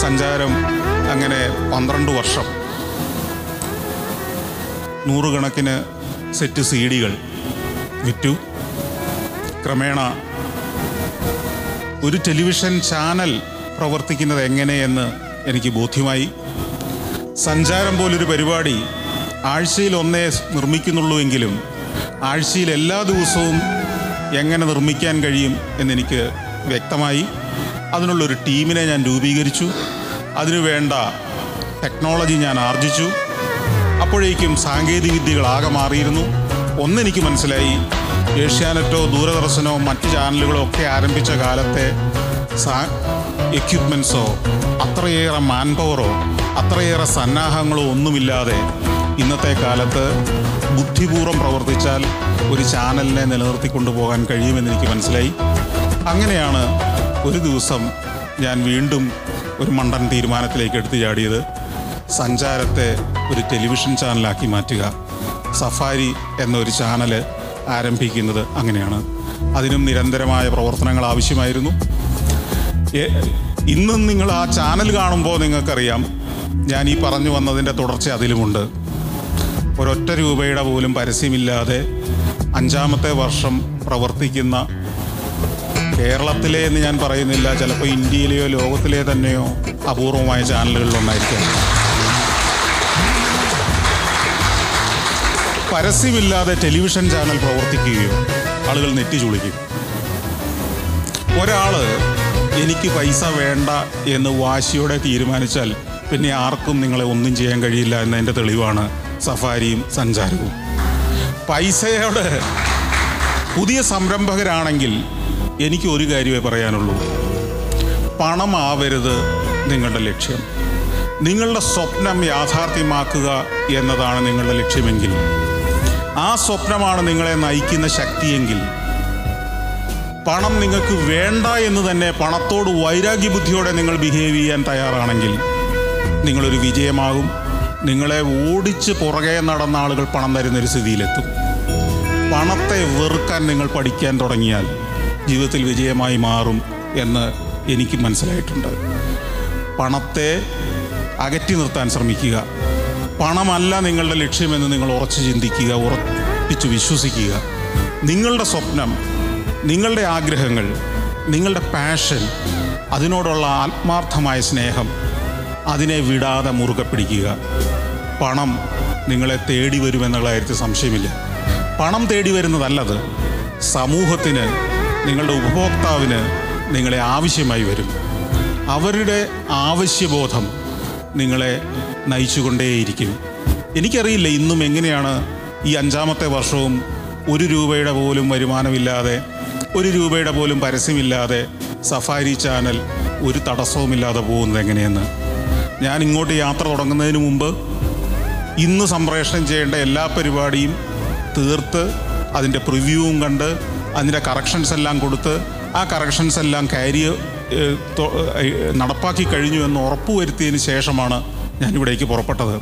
സഞ്ചാരം അങ്ങനെ പന്ത്രണ്ട് വർഷം. നൂറുകണക്കിന് സെറ്റ് സി ഡികൾ വിറ്റു. ക്രമേണ ഒരു ടെലിവിഷൻ ചാനൽ പ്രവർത്തിക്കുന്നത് എങ്ങനെയെന്ന് എനിക്ക് ബോധ്യമായി. സഞ്ചാരം പോലൊരു പരിപാടി ആഴ്ചയിൽ ഒന്നേ നിർമ്മിക്കുന്നുള്ളൂ എങ്കിലും ആഴ്ചയിൽ എല്ലാ ദിവസവും എങ്ങനെ നിർമ്മിക്കാൻ കഴിയും എന്നെനിക്ക് വ്യക്തമായി അതിനുള്ളൊരു ടീമിനെ ഞാൻ രൂപീകരിച്ചു. അതിനു വേണ്ട ടെക്നോളജി ഞാൻ ആർജിച്ചു. അപ്പോഴേക്കും സാങ്കേതികവിദ്യകൾ ആകെ മാറിയിരുന്നു. ഒന്നെനിക്ക് മനസ്സിലായി. ഏഷ്യാനെറ്റോ ദൂരദർശനോ മറ്റ് ചാനലുകളോ ഒക്കെ ആരംഭിച്ച കാലത്തെ സാ എക്യുപ്മെൻസോ അത്രയേറെ മാൻ പവറോ അത്രയേറെ സന്നാഹങ്ങളോ ഒന്നുമില്ലാതെ ഇന്നത്തെ കാലത്ത് ബുദ്ധിപൂർവം പ്രവർത്തിച്ചാൽ ഒരു ചാനലിനെ നിലനിർത്തിക്കൊണ്ടു പോകാൻ കഴിയുമെന്ന് എനിക്ക് മനസ്സിലായി. അങ്ങനെയാണ് ഒരു ദിവസം ഞാൻ വീണ്ടും ഒരു മണ്ടൻ തീരുമാനത്തിലേക്ക് എടുത്തു ചാടിയത് സഞ്ചാരത്തെ ഒരു ടെലിവിഷൻ ചാനലാക്കി മാറ്റുക. സഫാരി എന്നൊരു ചാനൽ ആരംഭിക്കുന്നത് അങ്ങനെയാണ്. അതിനും നിരന്തരമായ പ്രവർത്തനങ്ങൾ ആവശ്യമായിരുന്നു. ഇന്നും നിങ്ങൾ ആ ചാനൽ കാണുമ്പോൾ നിങ്ങൾക്കറിയാം ഞാൻ ഈ പറഞ്ഞു വന്നതിന്റെ തുടർച്ച അതിലുമുണ്ട്. ഒരൊറ്റ രൂപയുടെ പോലും പരസ്യമില്ലാതെ അഞ്ചാമത്തെ വർഷം പ്രവർത്തിക്കുന്ന കേരളത്തിലെ എന്ന് ഞാൻ പറയുന്നില്ല. ചിലപ്പോൾ ഇന്ത്യയിലെയോ ലോകത്തിലെ തന്നെയോ അപൂർവമായ ചാനലുകളിലൊന്നായിരിക്കും പരസ്യമില്ലാതെ ടെലിവിഷൻ ചാനൽ പ്രവർത്തിക്കുകയോ ആളുകൾ നെറ്റി ചുളിക്കും. ഒരാൾ എനിക്ക് പൈസ വേണ്ട എന്ന് വാശിയോടെ തീരുമാനിച്ചാൽ പിന്നെ ആർക്കും നിങ്ങളെ ഒന്നും ചെയ്യാൻ കഴിയില്ല എന്നതിന്റെ തെളിവാണ് സഫാരിയും സഞ്ചാരവും. പൈസയോട് പുതിയ സംരംഭകരാണെങ്കിൽ എനിക്ക് ഒരു കാര്യമേ പറയാനുള്ളൂ. പണമാവരുത് നിങ്ങളുടെ ലക്ഷ്യം. നിങ്ങളുടെ സ്വപ്നം യാഥാർത്ഥ്യമാക്കുക എന്നതാണ് നിങ്ങളുടെ ലക്ഷ്യമെങ്കിൽ. ആ സ്വപ്നമാണ് നിങ്ങളെ നയിക്കുന്ന ശക്തിയെങ്കിൽ. പണം നിങ്ങൾക്ക് വേണ്ട എന്ന് തന്നെ പണത്തോട് വൈരാഗ്യ ബുദ്ധിയോടെ നിങ്ങൾ ബിഹേവ് ചെയ്യാൻ തയ്യാറാണെങ്കിൽ നിങ്ങളൊരു വിജയമാകും. നിങ്ങളെ ഓടിച്ച് പുറകെ നടന്ന ആളുകൾ പണം തരുന്നൊരു സ്ഥിതിയിലെത്തും. പണത്തെ വെറുക്കാൻ നിങ്ങൾ പഠിക്കാൻ തുടങ്ങിയാൽ ജീവിതത്തിൽ വിജയമായി മാറും എന്ന് എനിക്ക് മനസ്സിലായിട്ടുണ്ട്. പണത്തെ അകറ്റി നിർത്താൻ ശ്രമിക്കുക. പണമല്ല നിങ്ങളുടെ ലക്ഷ്യമെന്ന് നിങ്ങൾ ഉറച്ചു ചിന്തിക്കുക ഉറപ്പിച്ചു വിശ്വസിക്കുക. നിങ്ങളുടെ സ്വപ്നം നിങ്ങളുടെ ആഗ്രഹങ്ങൾ നിങ്ങളുടെ പാഷൻ അതിനോടുള്ള ആത്മാർത്ഥമായ സ്നേഹം അതിനെ വിടാതെ മുറുകെ പിടിക്കുക. പണം നിങ്ങളെ തേടി വരുമെന്നുള്ള കാര്യത്തിൽ സംശയമില്ല. പണം തേടി വരുന്നതല്ലത് സമൂഹത്തിന് നിങ്ങളുടെ ഉപഭോക്താവിന് നിങ്ങളെ ആവശ്യമായി വരും. അവരുടെ ആവശ്യബോധം നിങ്ങളെ നയിച്ചുകൊണ്ടേയിരിക്കും. എനിക്കറിയില്ല ഇന്നും എങ്ങനെയാണ് ഈ അഞ്ചാമത്തെ വർഷവും ഒരു രൂപയുടെ പോലും വരുമാനമില്ലാതെ ഒരു രൂപയുടെ പോലും പരസ്യമില്ലാതെ സഫാരി ചാനൽ ഒരു തടസ്സവുമില്ലാതെ പോകുന്നത് എങ്ങനെയെന്ന്. ഞാൻ ഇങ്ങോട്ട് യാത്ര തുടങ്ങുന്നതിന് മുമ്പ് ഇന്ന് സംപ്രേഷണം ചെയ്യേണ്ട എല്ലാ പരിപാടിയും തീർത്ത് അതിന്റെ പ്രിവ്യൂവും കണ്ട് അതിന്റെ കറക്ഷൻസ് എല്ലാം കൊടുത്ത് ആ കറക്ഷൻസ് എല്ലാം ഏഹ്, നടപ്പാക്കി കഴിഞ്ഞു എന്ന് ഉറപ്പുവരുത്തിയതിന് ശേഷമാണ് ഞാനിവിടേക്ക് പുറപ്പെട്ടത്.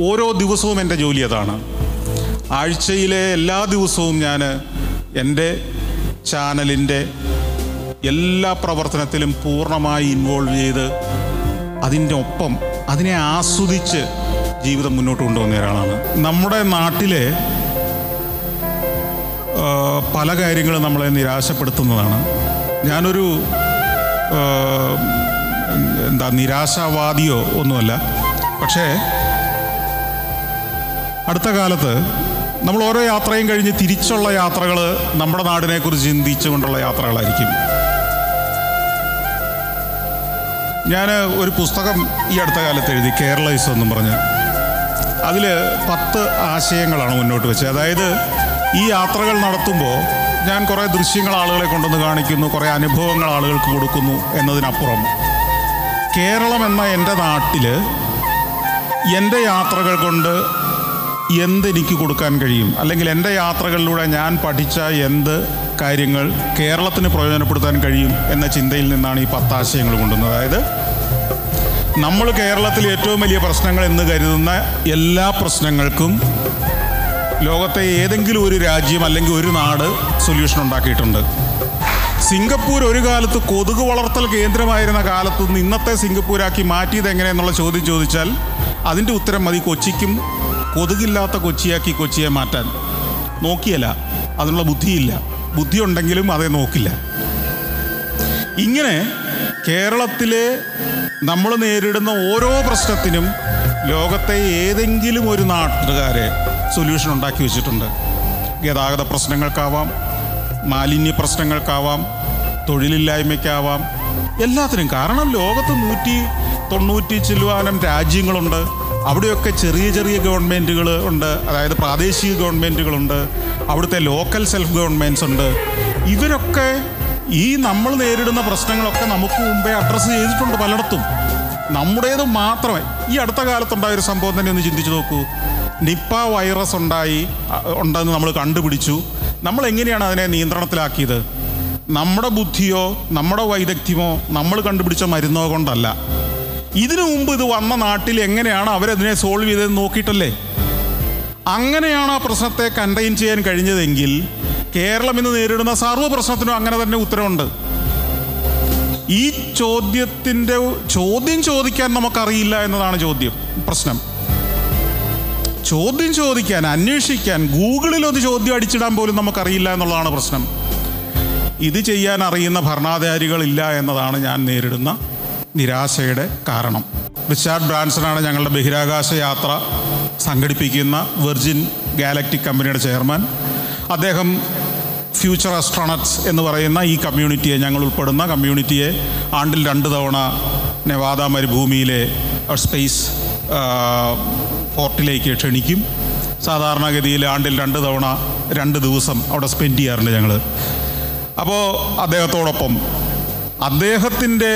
ഓരോ ദിവസവും എന്റെ ജോലി അതാണ്. ആഴ്ചയിലെ എല്ലാ ദിവസവും ഞാൻ എന്റെ ചാനലിന്റെ എല്ലാ പ്രവർത്തനത്തിലും പൂർണമായി ഇൻവോൾവ് ചെയ്ത് അതിന്റെ ഒപ്പം അതിനെ ആസ്വദിച്ച് ജീവിതം മുന്നോട്ട് കൊണ്ടുപോകുന്ന ഒരാളാണ്. നമ്മുടെ നാട്ടിലെ പല കാര്യങ്ങളും നമ്മളെ നിരാശപ്പെടുത്തുന്നതാണ്. ഞാനൊരു എന്താ നിരാശാവാദിയോ ഒന്നുമല്ല. പക്ഷേ അടുത്ത കാലത്ത് നമ്മൾ ഓരോ യാത്രയും കഴിഞ്ഞ് തിരിച്ചുള്ള യാത്രകൾ നമ്മുടെ നാടിനെക്കുറിച്ച് ചിന്തിച്ചുകൊണ്ടുള്ള യാത്രകളായിരിക്കും. ഞാൻ ഒരു പുസ്തകം ഈ അടുത്ത കാലത്ത് എഴുതി കേരളൈസ് എന്നും പറഞ്ഞ്. അതിൽ പത്ത് ആശയങ്ങളാണ് മുന്നോട്ട് വെച്ചത്. അതായത് ഈ യാത്രകൾ നടത്തുമ്പോൾ ഞാൻ കുറേ ദൃശ്യങ്ങൾ ആളുകളെ കൊണ്ടുവന്ന് കാണിക്കുന്നു കുറേ അനുഭവങ്ങൾ ആളുകൾക്ക് കൊടുക്കുന്നു എന്നതിനപ്പുറം. കേരളം എന്ന എന്റെ നാട്ടിൽ എന്റെ യാത്രകൾ കൊണ്ട് എന്തെനിക്ക് കൊടുക്കാൻ കഴിയും? അല്ലെങ്കിൽ എന്റെ യാത്രകളിലൂടെ ഞാൻ പഠിച്ച എന്ത് കാര്യങ്ങൾ കേരളത്തിന് പ്രയോജനപ്പെടുത്താൻ കഴിയും എന്ന ചിന്തയിൽ നിന്നാണ് ഈ പത്താശയങ്ങൾ കൊണ്ടുവന്നത്. അതായത് നമ്മൾ കേരളത്തിൽ ഏറ്റവും വലിയ പ്രശ്നങ്ങൾ എന്ന് കരുതുന്ന എല്ലാ പ്രശ്നങ്ങൾക്കും ലോകത്തെ ഏതെങ്കിലും ഒരു രാജ്യം അല്ലെങ്കിൽ ഒരു നാട് സൊല്യൂഷൻ ഉണ്ടാക്കിയിട്ടുണ്ട്. സിംഗപ്പൂർ ഒരു കാലത്ത് കൊതുക് വളർത്തൽ കേന്ദ്രമായിരുന്ന കാലത്ത് നിന്ന് ഇന്നത്തെ സിംഗപ്പൂരാക്കി മാറ്റിയത് എങ്ങനെയെന്നുള്ള ചോദ്യം ചോദിച്ചാൽ അതിന്റെ ഉത്തരം മതി കൊച്ചിക്കും കൊതുകില്ലാത്ത കൊച്ചിയാക്കി കൊച്ചിയെ മാറ്റാൻ. നോക്കിയല്ല അതിനുള്ള ബുദ്ധിയില്ല. ബുദ്ധി ഉണ്ടെങ്കിലും അതേ നോക്കില്ല. ഇങ്ങനെ കേരളത്തിലെ നമ്മൾ നേരിടുന്ന ഓരോ പ്രശ്നത്തിനും ലോകത്തെ ഏതെങ്കിലും ഒരു നാട്ടുകാരെ സൊല്യൂഷൻ ഉണ്ടാക്കി വെച്ചിട്ടുണ്ട്. ഗതാഗത പ്രശ്നങ്ങൾക്കാവാം മാലിന്യ പ്രശ്നങ്ങൾക്കാവാം തൊഴിലില്ലായ്മയ്ക്കാവാം. എല്ലാത്തിനും കാരണം ലോകത്ത് നൂറ്റി തൊണ്ണൂറ്റി ചില്ലുവാനം രാജ്യങ്ങളുണ്ട്. അവിടെയൊക്കെ ചെറിയ ചെറിയ ഗവൺമെന്റുകൾ ഉണ്ട്. അതായത് പ്രാദേശിക ഗവൺമെന്റുകളുണ്ട് അവിടുത്തെ ലോക്കൽ സെൽഫ് ഗവൺമെന്റ്സ് ഉണ്ട്. ഇവരൊക്കെ ഈ നമ്മൾ നേരിടുന്ന പ്രശ്നങ്ങളൊക്കെ നമുക്ക് മുമ്പേ അഡ്രസ്സ് ചെയ്തിട്ടുണ്ട് പലയിടത്തും. നമ്മുടേത് മാത്രമേ. ഈ അടുത്ത കാലത്തുണ്ടായ ഒരു സംഭവം തന്നെ ഒന്ന് ചിന്തിച്ചു നോക്കൂ. നിപ്പ വൈറസ് ഉണ്ടായി ഉണ്ടെന്ന് നമ്മൾ കണ്ടുപിടിച്ചു. നമ്മൾ എങ്ങനെയാണ് അതിനെ നിയന്ത്രണത്തിലാക്കിയത്? നമ്മുടെ ബുദ്ധിയോ നമ്മുടെ വൈദഗ്ധ്യമോ നമ്മൾ കണ്ടുപിടിച്ച മരുന്നോ കൊണ്ടല്ല. ഇതിനു മുമ്പ് ഇത് വന്ന നാട്ടിൽ എങ്ങനെയാണ് അവരതിനെ സോൾവ് ചെയ്തതെന്ന് നോക്കിയിട്ടല്ലേ? അങ്ങനെയാണ് ആ പ്രശ്നത്തെ കണ്ടെയ്ൻ ചെയ്യാൻ കഴിഞ്ഞതെങ്കിൽ കേരളം ഇന്ന് നേരിടുന്ന സർവ പ്രശ്നത്തിനും അങ്ങനെ തന്നെ ഉത്തരവുണ്ട്. ഈ ചോദ്യത്തിന്റെ ചോദ്യം ചോദിക്കാൻ നമുക്കറിയില്ല എന്നതാണ് ചോദ്യം പ്രശ്നം. ചോദ്യം ചോദിക്കാൻ അന്വേഷിക്കാൻ ഗൂഗിളിൽ ഒരു ചോദ്യം അടിച്ചിടാൻ പോലും നമുക്കറിയില്ല എന്നുള്ളതാണ് പ്രശ്നം. ഇത് ചെയ്യാൻ അറിയുന്ന ഭരണാധികാരികളില്ല എന്നതാണ് ഞാൻ നേരിടുന്ന നിരാശയുടെ കാരണം. റിച്ചാർഡ് ബ്രാൻസനാണ് ഞങ്ങളുടെ ബഹിരാകാശ യാത്ര സംഘടിപ്പിക്കുന്ന വെർജിൻ ഗാലക്റ്റിക് കമ്പനിയുടെ ചെയർമാൻ. അദ്ദേഹം ഫ്യൂച്ചർ അസ്ട്രോണറ്റ്സ് എന്ന് പറയുന്ന ഈ കമ്മ്യൂണിറ്റിയെ ഞങ്ങൾ ഉൾപ്പെടുന്ന കമ്മ്യൂണിറ്റിയെ ആണ്ടിൽ രണ്ട് തവണ നെവാദ മരുഭൂമിയിലെ സ്പേസ് പോർട്ടിലേക്ക് ക്ഷണിക്കും. സാധാരണഗതിയിൽ ആണ്ടിൽ രണ്ട് തവണ രണ്ട് ദിവസം അവിടെ സ്പെൻഡ് ചെയ്യാറുണ്ട് ഞങ്ങൾ അപ്പോൾ അദ്ദേഹത്തോടൊപ്പം അദ്ദേഹത്തിന്റെ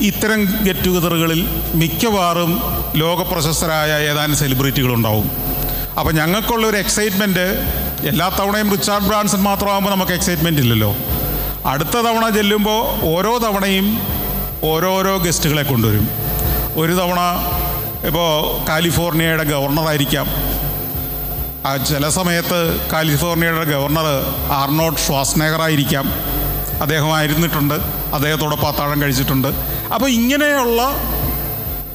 ഇത്തരം ഗെറ്റ് ടുഗതറുകളിൽ മിക്കവാറും ലോകപ്രശസ്തരായ ഏതാനും സെലിബ്രിറ്റികളുണ്ടാവും അപ്പോൾ ഞങ്ങൾക്കുള്ള ഒരു എക്സൈറ്റ്മെന്റ് എല്ലാ തവണയും റിച്ചാർഡ് ബ്രാൻസൺ മാത്രമാകുമ്പോൾ നമുക്ക് എക്സൈറ്റ്മെന്റ് ഇല്ലല്ലോ. അടുത്ത തവണ ചെല്ലുമ്പോൾ ഓരോ തവണയും ഓരോരോ ഗസ്റ്റുകളെ കൊണ്ടുവരും. ഒരു തവണ ഇപ്പോൾ കാലിഫോർണിയയുടെ ഗവർണറായിരിക്കാം ആ ചില സമയത്ത് കാലിഫോർണിയയുടെ ഗവർണർ ആർണോഡ് ശ്വാസ്നേഹറായിരിക്കാം അദ്ദേഹമായിരുന്നിട്ടുണ്ട്. അദ്ദേഹത്തോടൊപ്പം അത്താഴം കഴിച്ചിട്ടുണ്ട്. അപ്പോൾ ഇങ്ങനെയുള്ള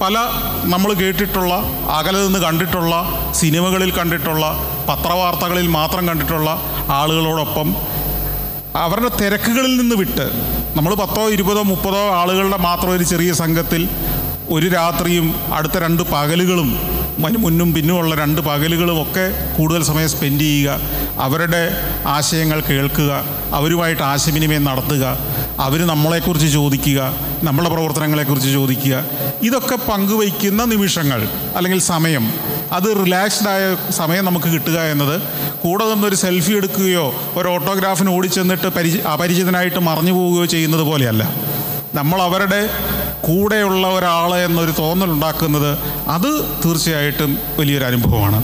പല നമ്മൾ കേട്ടിട്ടുള്ള അകലെ നിന്ന് കണ്ടിട്ടുള്ള സിനിമകളിൽ കണ്ടിട്ടുള്ള പത്രവാർത്തകളിൽ മാത്രം കണ്ടിട്ടുള്ള ആളുകളോടൊപ്പം അവരുടെ തിരക്കുകളിൽ നിന്ന് വിട്ട് നമ്മൾ പത്തോ ഇരുപതോ മുപ്പതോ ആളുകളുടെ മാത്രം ഒരു ചെറിയ സംഘത്തിൽ ഒരു രാത്രിയും അടുത്ത രണ്ട് പകലുകളും മുന്നും പിന്നുമുള്ള രണ്ട് പകലുകളും ഒക്കെ കൂടുതൽ സമയം സ്പെൻഡ് ചെയ്യുക. അവരുടെ ആശയങ്ങൾ കേൾക്കുക. അവരുമായിട്ട് ആശയവിനിമയം നടത്തുക. അവർ നമ്മളെക്കുറിച്ച് ചോദിക്കുക. നമ്മളെ പ്രവർത്തനങ്ങളെക്കുറിച്ച് ചോദിക്കുക. ഇതൊക്കെ പങ്കുവയ്ക്കുന്ന നിമിഷങ്ങൾ അല്ലെങ്കിൽ സമയം. അത് റിലാക്സ്ഡ് ആയ സമയം നമുക്ക് കിട്ടുക എന്നത് കൂടെ നിന്നൊരു സെൽഫി എടുക്കുകയോ ഒരു ഓട്ടോഗ്രാഫിന് ഓടിച്ചെന്നിട്ട് പരിചി അപരിചിതനായിട്ട് മറഞ്ഞു പോവുകയോ ചെയ്യുന്നത് പോലെയല്ല. നമ്മൾ അവരുടെ കൂടെയുള്ള ഒരാൾ എന്നൊരു തോന്നൽ തോന്നലുണ്ടാക്കുന്നത് അത് തീർച്ചയായിട്ടും വലിയൊരു അനുഭവമാണ്.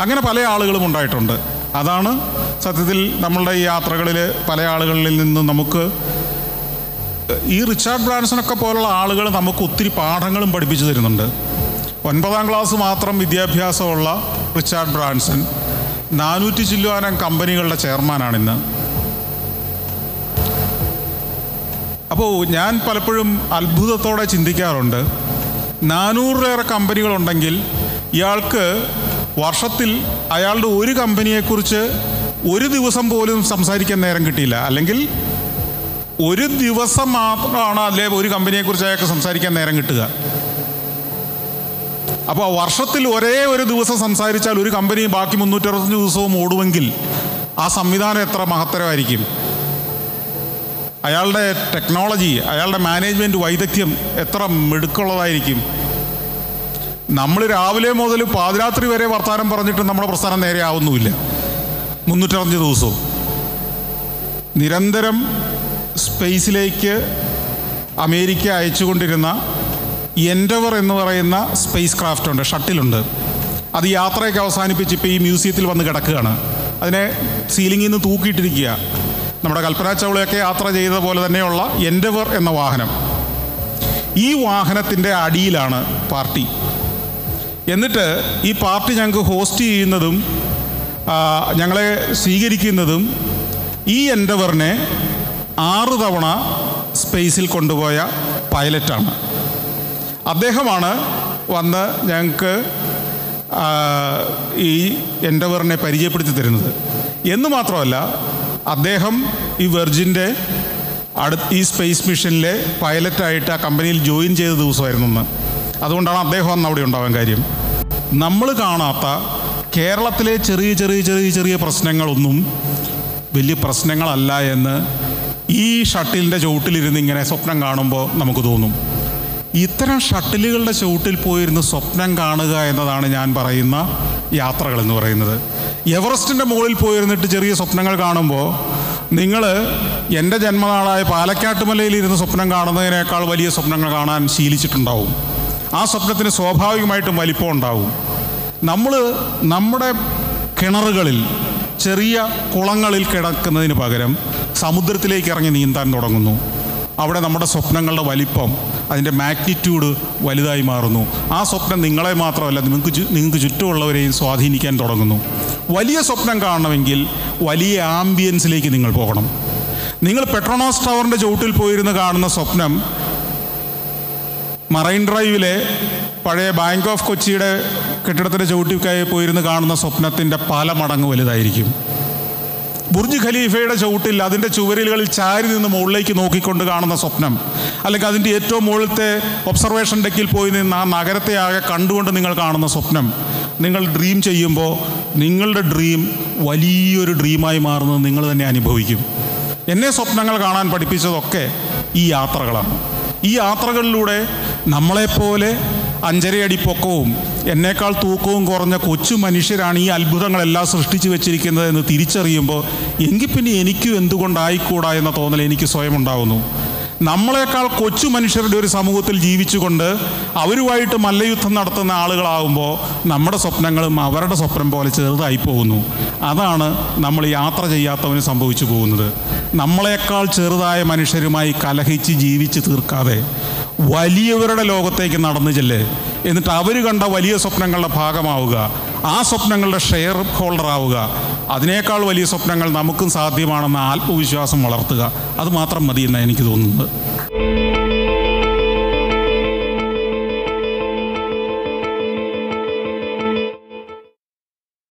അങ്ങനെ പല ആളുകളും ഉണ്ടായിട്ടുണ്ട്. അതാണ് സത്യത്തിൽ നമ്മളുടെ ഈ യാത്രകളിൽ പല ആളുകളിൽ നിന്ന് നമുക്ക് ഈ റിച്ചാർഡ് ബ്രാൻസനൊക്കെ പോലുള്ള ആളുകൾ നമുക്ക് ഒത്തിരി പാഠങ്ങളും പഠിപ്പിച്ചു തരുന്നുണ്ട്. ഒൻപതാം ക്ലാസ് മാത്രം വിദ്യാഭ്യാസമുള്ള റിച്ചാർഡ് ബ്രാൻസൺ നാനൂറ്റി ചില്ലുവാനം കമ്പനികളുടെ ചെയർമാനാണിന്ന് അപ്പോൾ ഞാൻ പലപ്പോഴും അത്ഭുതത്തോടെ ചിന്തിക്കാറുണ്ട്. നാനൂറിലേറെ കമ്പനികളുണ്ടെങ്കിൽ ഇയാൾക്ക് വർഷത്തിൽ അയാളുടെ ഒരു കമ്പനിയെക്കുറിച്ച് ഒരു ദിവസം പോലും സംസാരിക്കാൻ നേരം കിട്ടിയില്ല. അല്ലെങ്കിൽ ഒരു ദിവസം മാത്രമാണ് അല്ലെ ഒരു കമ്പനിയെക്കുറിച്ച് അയാൾക്ക് സംസാരിക്കാൻ നേരം കിട്ടുക. അപ്പോൾ വർഷത്തിൽ ഒരേ ഒരു ദിവസം സംസാരിച്ചാൽ ഒരു കമ്പനി ബാക്കി മുന്നൂറ്ററുപത്തഞ്ച് ദിവസവും ഓടുമെങ്കിൽ ആ സംവിധാനം എത്ര മഹത്തരമായിരിക്കും? അയാളുടെ ടെക്നോളജി അയാളുടെ മാനേജ്മെന്റ് വൈദഗ്ധ്യം എത്ര മിടുക്കുള്ളതായിരിക്കും. നമ്മൾ രാവിലെ മുതൽ പാതിരാത്രി വരെ വർത്തമാനം പറഞ്ഞിട്ട് നമ്മുടെ പ്രസ്ഥാനം നേരെ ആവുന്നുമില്ല. മുന്നൂറ്ററഞ്ച് ദിവസവും. നിരന്തരം സ്പേസിലേക്ക് അമേരിക്ക അയച്ചുകൊണ്ടിരുന്ന എൻഡവർ എന്ന് പറയുന്ന സ്പേസ് ക്രാഫ്റ്റ് ഉണ്ട്. ഷട്ടിലുണ്ട് അത് യാത്രയൊക്കെ അവസാനിപ്പിച്ച് ഇപ്പോൾ ഈ മ്യൂസിയത്തിൽ വന്ന് കിടക്കുകയാണ്. അതിനെ സീലിംഗിൽ നിന്ന് തൂക്കിയിട്ടിരിക്കുക. നമ്മുടെ കൽപ്പന ചൗളയൊക്കെ യാത്ര ചെയ്ത പോലെ തന്നെയുള്ള എൻഡവർ എന്ന വാഹനം ഈ വാഹനത്തിന്റെ അടിയിലാണ് പാർട്ടി. എന്നിട്ട് ഈ പാർട്ടി ഞങ്ങൾക്ക് ഹോസ്റ്റ് ചെയ്യുന്നതും ഞങ്ങളെ സ്വീകരിക്കുന്നതും ഈ എൻഡവറിനെ ആറ് തവണ സ്പേസിൽ കൊണ്ടുപോയ പൈലറ്റാണ്. അദ്ദേഹമാണ് വന്ന് ഞങ്ങൾക്ക് ഈ എൻഡവറിനെ പരിചയപ്പെടുത്തി തരുന്നത്. എന്ന് മാത്രമല്ല അദ്ദേഹം ഈ വെർജിന്റെ അടു ഈ സ്പേസ് മിഷനിലെ പൈലറ്റായിട്ട് ആ കമ്പനിയിൽ ജോയിൻ ചെയ്ത ദിവസമായിരുന്നു അന്ന്. അതുകൊണ്ടാണ് അദ്ദേഹം അന്ന് അവിടെ ഉണ്ടാവാൻ കാര്യം. നമ്മൾ കാണാത്ത കേരളത്തിലെ ചെറിയ ചെറിയ ചെറിയ ചെറിയ പ്രശ്നങ്ങളൊന്നും വലിയ പ്രശ്നങ്ങളല്ല എന്ന് ഈ ഷട്ടിലിന്റെ ചുവട്ടിലിരുന്ന് ഇങ്ങനെ സ്വപ്നം കാണുമ്പോൾ നമുക്ക് തോന്നും. ഇത്തരം ഷട്ടിലുകളുടെ ചുവട്ടിൽ പോയിരുന്ന് സ്വപ്നം കാണുക എന്നതാണ് ഞാൻ പറയുന്ന യാത്രകൾ എന്ന് പറയുന്നത്. എവറസ്റ്റിന്റെ മുകളിൽ പോയിരുന്നിട്ട് ചെറിയ സ്വപ്നങ്ങൾ കാണുമ്പോൾ നിങ്ങൾ എന്റെ ജന്മനാളായ പാലക്കാട്ടുമലയിൽ ഇരുന്ന് സ്വപ്നം കാണുന്നതിനേക്കാൾ വലിയ സ്വപ്നങ്ങൾ കാണാൻ ശീലിച്ചിട്ടുണ്ടാവും. ആ സ്വപ്നത്തിന് സ്വാഭാവികമായിട്ടും വലിപ്പം ഉണ്ടാവും. നമ്മൾ നമ്മുടെ കിണറുകളിൽ ചെറിയ കുളങ്ങളിൽ കിടക്കുന്നതിന് പകരം സമുദ്രത്തിലേക്ക് ഇറങ്ങി നീന്താൻ തുടങ്ങുന്നു. അവിടെ നമ്മുടെ സ്വപ്നങ്ങളുടെ വലിപ്പം അതിന്റെ മാഗ്നിറ്റ്യൂഡ് വലുതായി മാറുന്നു. ആ സ്വപ്നം നിങ്ങളെ മാത്രമല്ല നിങ്ങൾക്ക് നിങ്ങൾക്ക് ചുറ്റുമുള്ളവരെയും സ്വാധീനിക്കാൻ തുടങ്ങുന്നു. വലിയ സ്വപ്നം കാണണമെങ്കിൽ വലിയ ആംബിയൻസിലേക്ക് നിങ്ങൾ പോകണം. നിങ്ങൾ പെട്രോണോസ് ടവറിന്റെ ചുവട്ടിൽ പോയിരുന്ന് കാണുന്ന സ്വപ്നം മറൈൻ ഡ്രൈവിലെ പഴയ ബാങ്ക് ഓഫ് കൊച്ചിയുടെ കെട്ടിടത്തിന്റെ ചുവട്ടിൽ പോയിരുന്ന് കാണുന്ന സ്വപ്നത്തിന്റെ പല മടങ്ങ് വലുതായിരിക്കും. ബുർജ് ഖലീഫയുടെ ചുവട്ടിൽ അതിന്റെ ചുവരുകളിൽ ചാരി നിന്ന് മുകളിലേക്ക് നോക്കിക്കൊണ്ട് കാണുന്ന സ്വപ്നം അല്ലെങ്കിൽ അതിന്റെ ഏറ്റവും മുകളിലത്തെ ഒബ്സർവേഷൻ ഡെക്കിൽ പോയി നിന്ന് ആ നഗരത്തെ ആകെ കണ്ടുകൊണ്ട് നിങ്ങൾ കാണുന്ന സ്വപ്നം നിങ്ങൾ ഡ്രീം ചെയ്യുമ്പോൾ നിങ്ങളുടെ ഡ്രീം വലിയൊരു ഡ്രീമായി മാറുന്നത് നിങ്ങൾ തന്നെ അനുഭവിക്കും. എന്നെ സ്വപ്നങ്ങൾ കാണാൻ പഠിപ്പിച്ചതൊക്കെ ഈ യാത്രകളാണ്. ഈ യാത്രകളിലൂടെ നമ്മളെപ്പോലെ അഞ്ചരയടി പൊക്കവും എന്നേക്കാൾ തൂക്കവും കുറഞ്ഞ കൊച്ചു മനുഷ്യരാണ് ഈ അത്ഭുതങ്ങളെല്ലാം സൃഷ്ടിച്ചു വെച്ചിരിക്കുന്നത് എന്ന് തിരിച്ചറിയുമ്പോൾ എങ്കിൽ പിന്നെ എനിക്കും എന്തുകൊണ്ടായിക്കൂടാ എന്ന തോന്നൽ എനിക്ക് സ്വയം ഉണ്ടാകുന്നു നമ്മളെക്കാൾ കൊച്ചു മനുഷ്യരുടെ ഒരു സമൂഹത്തിൽ ജീവിച്ചുകൊണ്ട് അവരുമായിട്ട് മല്ലയുദ്ധം നടത്തുന്ന ആളുകളാകുമ്പോൾ നമ്മുടെ സ്വപ്നങ്ങളും അവരുടെ സ്വപ്നം പോലെ ചെറുതായി പോകുന്നു. അതാണ് നമ്മൾ യാത്ര ചെയ്യാത്തവന് സംഭവിച്ചു പോകുന്നത്. നമ്മളെക്കാൾ ചെറുതായ മനുഷ്യരുമായി കലഹിച്ച് ജീവിച്ച് തീർക്കാതെ വലിയവരുടെ ലോകത്തേക്ക് നടന്നു ചെല്ലേ. എന്നിട്ട് അവർ കണ്ട വലിയ സ്വപ്നങ്ങളുടെ ഭാഗമാവുക. ആ സ്വപ്നങ്ങളുടെ ഷെയർ ഹോൾഡർ ആവുക. അതിനേക്കാൾ വലിയ സ്വപ്നങ്ങൾ നമുക്കും സാധ്യമാണെന്ന ആത്മവിശ്വാസം വളർത്തുക. അത് മാത്രം മതി എനിക്ക് തോന്നുന്നത്.